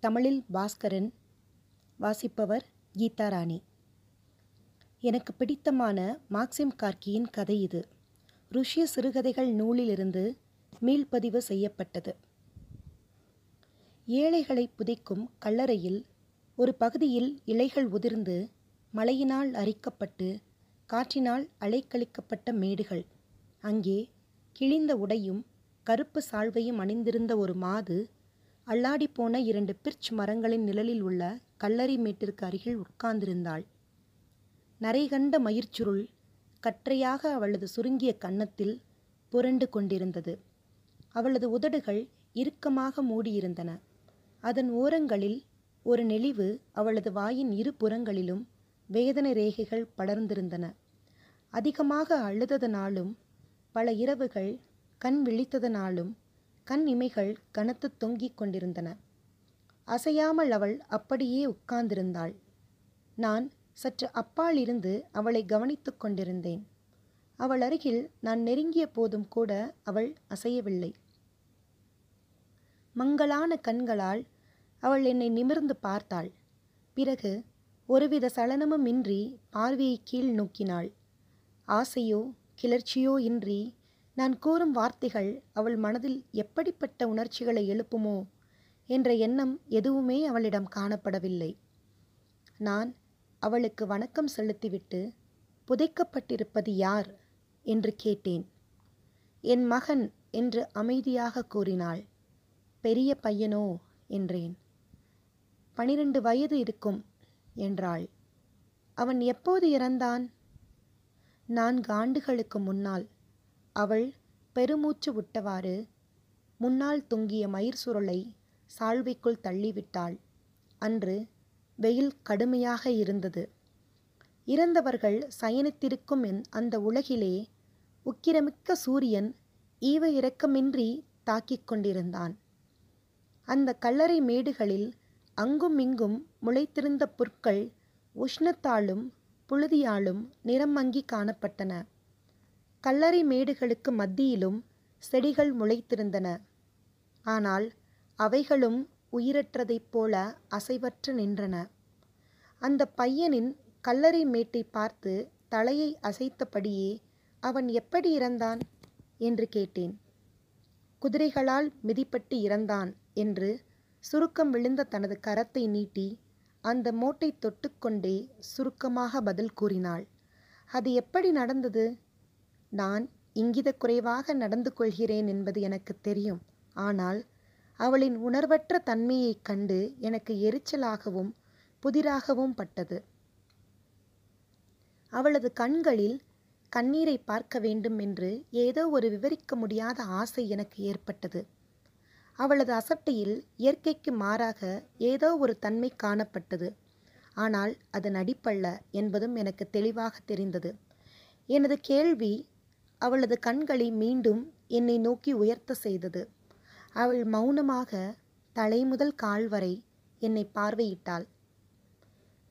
தமிழில் பாஸ்கரன் வாசிப்பவர் கீதாராணி. எனக்கு பிடித்தமான மாக்சிம் கார்கியின் கதை இது. ருஷ்ய சிறுகதைகள் நூலிலிருந்து மீள்பதிவு செய்யப்பட்டது. ஏழைகளை புதைக்கும் கல்லறையில் ஒரு பகுதியில் இலைகள் உதிர்ந்து மழையினால் அரிக்கப்பட்டு காற்றினால் அலைக்கழிக்கப்பட்ட மேடுகள். அங்கே கிழிந்த உடையும் கருப்பு சால்வையும் அணிந்திருந்த ஒரு மாது அல்லாடிப்போன இரண்டு பிர்ச் மரங்களின் நிழலில் உள்ள கல்லறை மேட்டிற்கு அருகில் உட்கார்ந்திருந்தாள். நரைகண்ட மயிர்ச்சுருள் கற்றையாக அவளது சுருங்கிய கன்னத்தில் புரண்டு கொண்டிருந்தது. அவளது உதடுகள் இறுக்கமாக மூடியிருந்தன. அதன் ஓரங்களில் ஒரு நெளிவு அவளது வாயின் இரு புறங்களிலும் வேதனை ரேகைகள் படர்ந்திருந்தன. அதிகமாக அழுததனாலும் பல இரவுகள் கண் விழித்ததனாலும் கண் இமைகள் கனத்து தொங்கிக் கொண்டிருந்தன. அசையாமல் அவள் அப்படியே உட்கார்ந்திருந்தாள். நான் சற்று அப்பால் இருந்து அவளை கவனித்துக் கொண்டிருந்தேன். அவள் அருகில் நான் நெருங்கிய போதும் கூட அவள் அசையவில்லை. மங்கலான கண்களால் அவள் என்னை நிமிர்ந்து பார்த்தாள். பிறகு ஒருவித சலனமுமின்றி பார்வையை கீழ் நோக்கினாள். ஆசையோ கிளர்ச்சியோ இன்றி நான் கூறும் வார்த்தைகள் அவள் மனதில் எப்படிப்பட்ட உணர்ச்சிகளை எழுப்புமோ என்ற எண்ணம் எதுவுமே அவளிடம் காணப்படவில்லை. நான் அவளுக்கு வணக்கம் செலுத்திவிட்டு புதைக்கப்பட்டிருப்பது யார்? என்று கேட்டேன். என் மகன் என்று அமைதியாக கூறினாள். பெரிய பையனோ? என்றேன். பனிரெண்டு வயது இருக்கும் என்றாள். அவன் எப்போது இறந்தான்? நான்கு ஆண்டுகளுக்கு முன்னால். அவள் பெருமூச்சு விட்டவாறு முன்னால் தொங்கிய மயிர் சுருளை சால்வைக்குள் தள்ளிவிட்டாள். அன்று வெயில் கடுமையாக இருந்தது. இறந்தவர்கள் சயனித்திருக்கும் என் அந்த உலகிலே உக்கிரமிக்க சூரியன் ஈவ இரக்கமின்றி தாக்கிக் கொண்டிருந்தான். அந்த கல்லறை மேடுகளில் அங்கும் இங்கும் முளைத்திருந்த புற்கள் உஷ்ணத்தாலும் புழுதியாலும் நிறம் மங்கி காணப்பட்டன. கல்லறை மேடுகளுக்கு மத்தியிலும் செடிகள் முளைத்திருந்தன. ஆனால் அவைகளும் உயிரற்றதைப் போல அசைவற்று நின்றன. அந்த பையனின் கல்லறை மேட்டை பார்த்து தலையை அசைத்தபடியே அவன் எப்படி இறந்தான்? என்று கேட்டேன். குதிரைகளால் மிதிப்பட்டு இறந்தான் என்று சுருக்கம் விழுந்த தனது கரத்தை நீட்டி அந்த மோட்டை தொட்டுக்கொண்டே சுருக்கமாக பதில் கூறினாள். அது எப்படி நடந்தது? நான் இங்கித குறைவாக நடந்து கொள்கிறேன் என்பது எனக்கு தெரியும். ஆனால் அவளின் உணர்வற்ற தன்மையைக் கண்டு எனக்கு எரிச்சலாகவும் புதிராகவும் பட்டது. அவளது கண்களில் கண்ணீரை பார்க்க வேண்டும் என்று ஏதோ ஒரு விவரிக்க முடியாத ஆசை எனக்கு ஏற்பட்டது. அவளது அசட்டையில் இயற்கைக்கு மாறாக ஏதோ ஒரு தன்மை காணப்பட்டது. ஆனால் அது நடிப்பல்ல என்பதும் எனக்கு தெளிவாக தெரிந்தது. எனது கேள்வி அவளது கண்களை மீண்டும் என்னை நோக்கி உயர்த்த செய்தது. அவள் மௌனமாக தலை முதல் கால் வரை என்னை பார்வையிட்டாள்.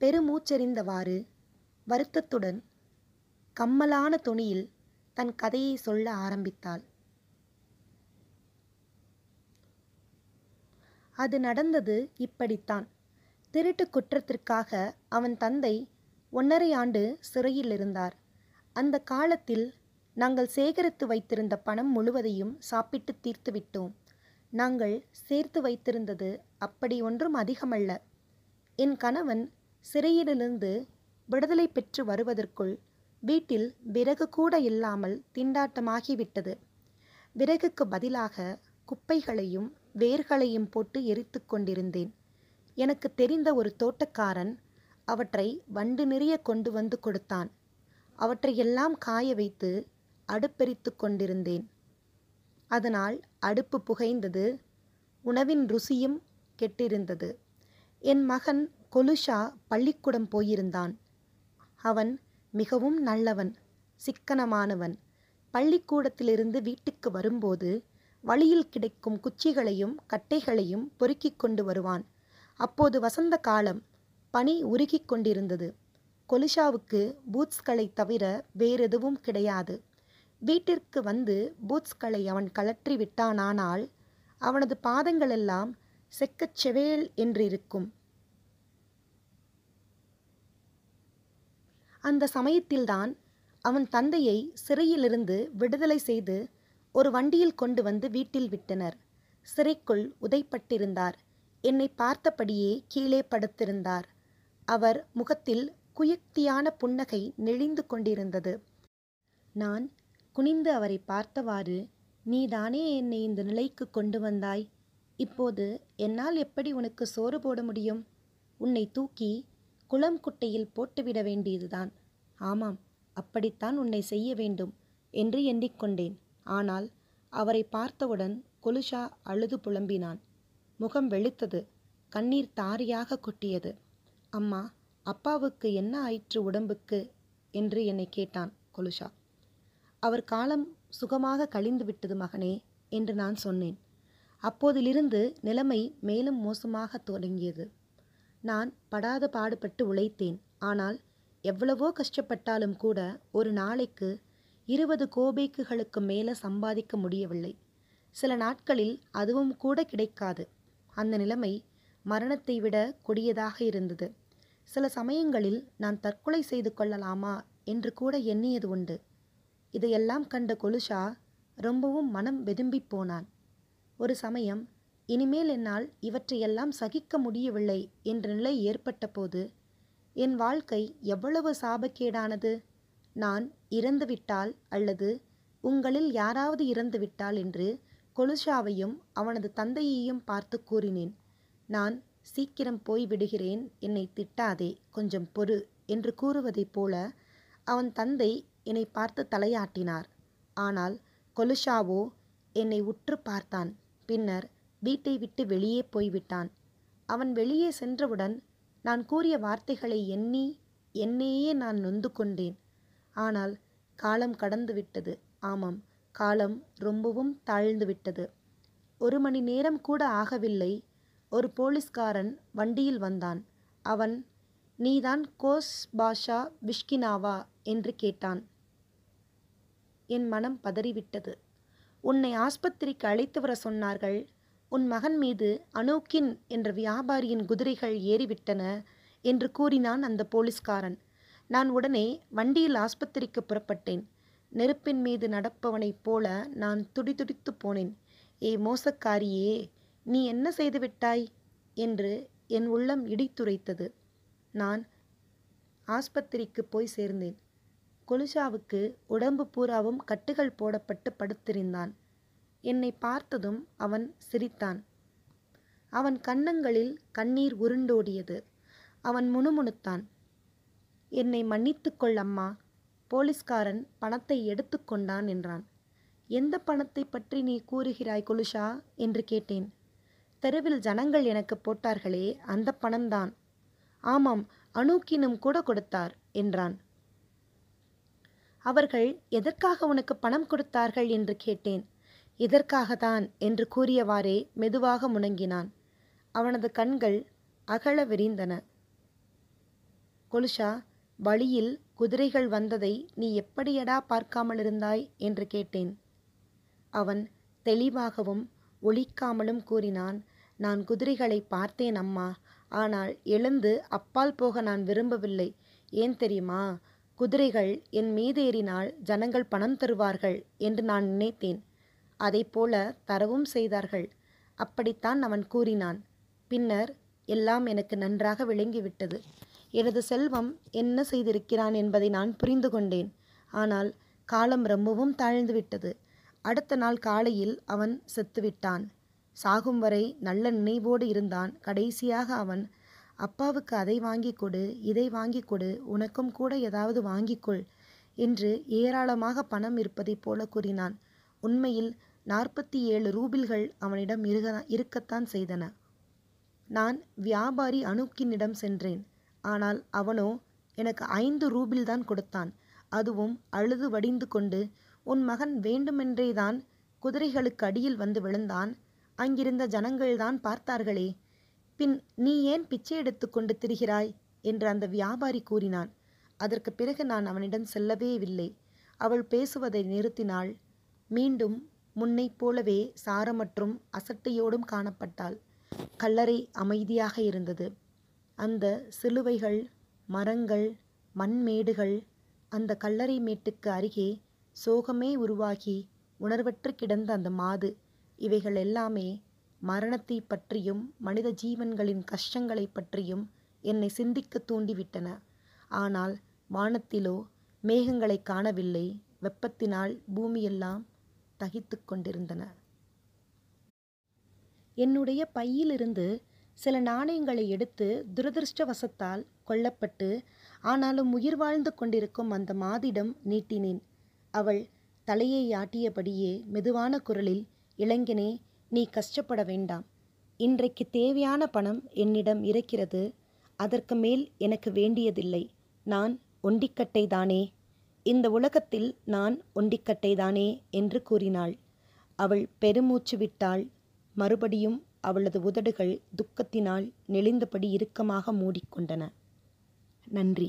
பெருமூச்செறிந்தவாறு வருத்தத்துடன் கம்மலான துணியில் தன் கதையை சொல்ல ஆரம்பித்தாள். அது நடந்தது இப்படித்தான். திருட்டு குற்றத்திற்காக அவன் தந்தை ஒன்றரை ஆண்டு சிறையில் இருந்தார். அந்த காலத்தில் நாங்கள் சேகரித்து வைத்திருந்த பணம் முழுவதையும் சாப்பிட்டு தீர்த்து விட்டோம் நாங்கள் சேர்த்து வைத்திருந்தது அப்படி ஒன்றும் அதிகமல்ல. என் கணவன் சிறையிலிருந்து விடுதலை பெற்று வருவதற்குள் வீட்டில் விறகு கூட இல்லாமல் திண்டாட்டமாகிவிட்டது. விறகுக்கு பதிலாக குப்பைகளையும் வேர்களையும் போட்டு எரித்து கொண்டிருந்தேன். எனக்கு தெரிந்த ஒரு தோட்டக்காரன் அவற்றை வண்டு நிறைய கொண்டு வந்து கொடுத்தான். அவற்றையெல்லாம் காய வைத்து அடுப்பெரித்து கொண்டிருந்தேன். அதனால் அடுப்பு புகைந்தது உணவின் ருசியும் கெட்டிருந்தது. என் மகன் கொலுஷா பள்ளிக்கூடம் போயிருந்தான். அவன் மிகவும் நல்லவன் சிக்கனமானவன். பள்ளிக்கூடத்திலிருந்து வீட்டுக்கு வரும்போது வழியில் கிடைக்கும் குச்சிகளையும் கட்டைகளையும் பொறுக்கிக் கொண்டு வருவான். அப்போது வசந்த காலம் பனி உருகிக் கொண்டிருந்தது. கொலுஷாவுக்கு பூட்ஸ்களை தவிர வேறெதுவும் கிடையாது. வீட்டிற்கு வந்து பூட்ஸ்களை அவன் கழற்றி விட்டானானால் அவனது பாதங்களெல்லாம் செக்கச் செவேல் என்றிருக்கும். அந்த சமயத்தில்தான் அவன் தந்தையை சிறையிலிருந்து விடுதலை செய்து ஒரு வண்டியில் கொண்டு வந்து வீட்டில் விட்டனர். சிறைக்குள் உதைப்பட்டிருந்தார். என்னை பார்த்தபடியே கீழே படுத்திருந்தார். அவர் முகத்தில் குயுக்தியான புன்னகை நெளிந்து கொண்டிருந்தது. நான் குனிந்து அவரை பார்த்தவாறு நீதானே என்னை இந்த நிலைக்கு கொண்டு வந்தாய்? இப்போது என்னால் எப்படி உனக்கு சோறு போட முடியும்? உன்னை தூக்கி குளம் குட்டையில் போட்டுவிட வேண்டியதுதான். ஆமாம் அப்படித்தான் உன்னை செய்ய வேண்டும் என்று எண்ணிக்கொண்டேன். ஆனால் அவரை பார்த்தவுடன் கொலுஷா அழுது புலம்பினான். முகம் வெளுத்தது கண்ணீர் தாரியாக கொட்டியது. அம்மா அப்பாவுக்கு என்ன ஆயிற்று உடம்புக்கு? என்று என்னை கேட்டான் கொலுஷா. அவர் காலம் சுகமாக கழிந்து விட்டது மகனே என்று நான் சொன்னேன். அப்போதிலிருந்து நிலைமை மேலும் மோசமாக தொடங்கியது. நான் படாத பாடுபட்டு உழைத்தேன். ஆனால் எவ்வளவோ கஷ்டப்பட்டாலும் கூட ஒரு நாளைக்கு இருபது கோபேக்குகளுக்கு மேலே சம்பாதிக்க முடியவில்லை. சில நாட்களில் அதுவும் கூட கிடைக்காது. அந்த நிலைமை மரணத்தை விட கொடியதாக இருந்தது. சில சமயங்களில் நான் தற்கொலை செய்து கொள்ளலாமா என்று கூட எண்ணியது உண்டு. இதையெல்லாம் கண்ட கொலுஷா ரொம்பவும் மனம் வெதும்பிப் போனான். ஒரு சமயம் இனிமேல் என்னால் இவற்றையெல்லாம் சகிக்க முடியவில்லை என்ற நிலை ஏற்பட்டபோது என் வாழ்க்கை எவ்வளவு சாபக்கேடானது? நான் இறந்துவிட்டால் அல்லது உங்களில் யாராவது இறந்துவிட்டால் என்று கொலுஷாவையும் அவனது தந்தையையும் பார்த்து கூறினேன். நான் சீக்கிரம் போய் விடுகிறேன் என்னை திட்டாதே கொஞ்சம் பொறு என்று கூறுவதைப் போல அவன் தந்தை என்னை பார்த்து தலையாட்டினார். ஆனால் கொலுஷாவோ என்னை உற்று பார்த்தான். பின்னர் வீட்டை விட்டு வெளியே போய்விட்டான். அவன் வெளியே சென்றவுடன் நான் கூறிய வார்த்தைகளை எண்ணி என்னையே நான் நொந்து கொண்டேன். ஆனால் காலம் கடந்து விட்டது ஆமாம் காலம் ரொம்பவும் தாழ்ந்து விட்டது. ஒரு மணி நேரம் கூட ஆகவில்லை. ஒரு போலீஸ்காரன் வண்டியில் வந்தான். அவன் நீதான் கோஸ் பாஷா பிஷ்கினாவா என்று கேட்டான். என் மனம் பதறிவிட்டது. உன்னை ஆஸ்பத்திரிக்கு அழைத்து வர சொன்னார்கள். உன் மகன் மீது அனோக்கின் என்ற வியாபாரியின் குதிரைகள் ஏறிவிட்டன என்று கூறினான் அந்த போலீஸ்காரன். நான் உடனே வண்டியில் ஆஸ்பத்திரிக்கு புறப்பட்டேன். நெருப்பின் மீது நடப்பவனைப் போல நான் துடிதுடித்து போனேன். ஏ மோசக்காரியே நீ என்ன செய்து விட்டாய்? என்று என் உள்ளம் இடித்துரைத்தது. நான் ஆஸ்பத்திரிக்கு போய் சேர்ந்தேன். கொலுஷாவுக்கு உடம்பு பூராவும் கட்டுகள் போடப்பட்டு படுத்திருந்தான். என்னை பார்த்ததும் அவன் சிரித்தான். அவன் கன்னங்களில் கண்ணீர் உருண்டோடியது. அவன் முணுமுணுத்தான். என்னை மன்னித்துக்கொள் அம்மா. போலீஸ்காரன் பணத்தை எடுத்துக்கொண்டான் என்றான். எந்த பணத்தை பற்றி நீ கூறுகிறாய் கொலுஷா என்று கேட்டேன். தெருவில் ஜனங்கள் எனக்கு போட்டார்களே அந்த பணம்தான். ஆமாம் அனூக்கினும் கூட கொடுத்தார் என்றான். அவர்கள் எதற்காக உனக்கு பணம் கொடுத்தார்கள் என்று கேட்டேன். இதற்காகத்தான் என்று கூறியவாறே மெதுவாக முணங்கினான். அவனது கண்கள் அகல விரிந்தன. கொலுஷா வழியில் குதிரைகள் வந்ததை நீ எப்படியடா பார்க்காமல் இருந்தாய்? என்று கேட்டேன். அவன் தெளிவாகவும் ஒழிக்காமலும் கூறினான் நான் குதிரைகளை பார்த்தேன் அம்மா. ஆனால் எழுந்து அப்பால் போக நான் விரும்பவில்லை. ஏன் தெரியுமா? குதிரைகள் என் மீதேறினால் ஜனங்கள் பணம் தருவார்கள் என்று நான் நினைத்தேன். அதைப்போல தரவும் செய்தார்கள். அப்படித்தான் அவன் கூறினான். பின்னர் எல்லாம் எனக்கு நன்றாக விளங்கிவிட்டது. எனது செல்வம் என்ன செய்திருக்கிறான் என்பதை நான் புரிந்து கொண்டேன். ஆனால் காலம் ரொம்பவும் தாழ்ந்துவிட்டது. அடுத்த நாள் காலையில் அவன் செத்துவிட்டான். சாகும் வரை நல்ல நினைவோடு இருந்தான். கடைசியாக அவன் அப்பாவுக்கு அதை வாங்கி கொடு இதை வாங்கி கொடு உனக்கும் கூட ஏதாவது வாங்கிக்கொள் என்று ஏராளமாக பணம் இருப்பதைப் போல கூறினான். உண்மையில் நாற்பத்தி ஏழு ரூபில்கள் அவனிடம் இருக இருக்கத்தான் செய்தன. நான் வியாபாரி அணுக்கினிடம் சென்றேன். ஆனால் அவனோ எனக்கு ஐந்து ரூபில் தான் கொடுத்தான். அதுவும் அழுது வடிந்து கொண்டு உன் மகன் வேண்டுமென்றேதான் குதிரைகளுக்கு அடியில் வந்து விழுந்தான். அங்கிருந்த ஜனங்கள்தான் பார்த்தார்களே பின் நீ ஏன் பிச்சை எடுத்துக்கொண்டு திரிகிறாய்? என்று அந்த வியாபாரி கூறினான். அதற்கு பிறகு நான் அவனிடம் செல்லவே இல்லை அவள் பேசுவதை நிறுத்தினாள். மீண்டும் முன்னைப் போலவே சாரமற்றும் அசட்டையோடும் காணப்பட்டாள். கல்லறை அமைதியாக இருந்தது. அந்த சிலுவைகள் மரங்கள் மண்மேடுகள் அந்த கல்லறை மேட்டுக்கு அருகே சோகமே உருவாகி உணர்வற்று கிடந்த அந்த மாது. இவைகள் எல்லாமே மரணத்தை பற்றியும் மனித ஜீவன்களின் கஷ்டங்களை பற்றியும் என்னை சிந்திக்க தூண்டிவிட்டன. ஆனால் வானத்திலோ மேகங்களை காணவில்லை. வெப்பத்தினால் பூமியெல்லாம் தகித்து கொண்டிருந்தன. என்னுடைய பையிலிருந்து சில நாணயங்களை எடுத்து துரதிருஷ்டவசத்தால் கொல்லப்பட்டு ஆனாலும் உயிர் வாழ்ந்து கொண்டிருக்கும் அந்த மாதிடம் நீட்டினேன். அவள் தலையை ஆட்டியபடியே மெதுவான குரலில் இளைஞனே நீ கஷ்டப்பட வேண்டாம். இன்றைக்கு தேவையான பணம் என்னிடம் இருக்கிறது. அதற்கு மேல் எனக்கு வேண்டியதில்லை. நான் ஒண்டிக்கட்டை தானே இந்த உலகத்தில் நான் ஒண்டிக்கட்டை தானே என்று கூறினாள். அவள் பெருமூச்சு விட்டாள். மறுபடியும் அவளது உதடுகள் துக்கத்தினால் நெளிந்தபடி இறுக்கமாக மூடிக்கொண்டன. நன்றி.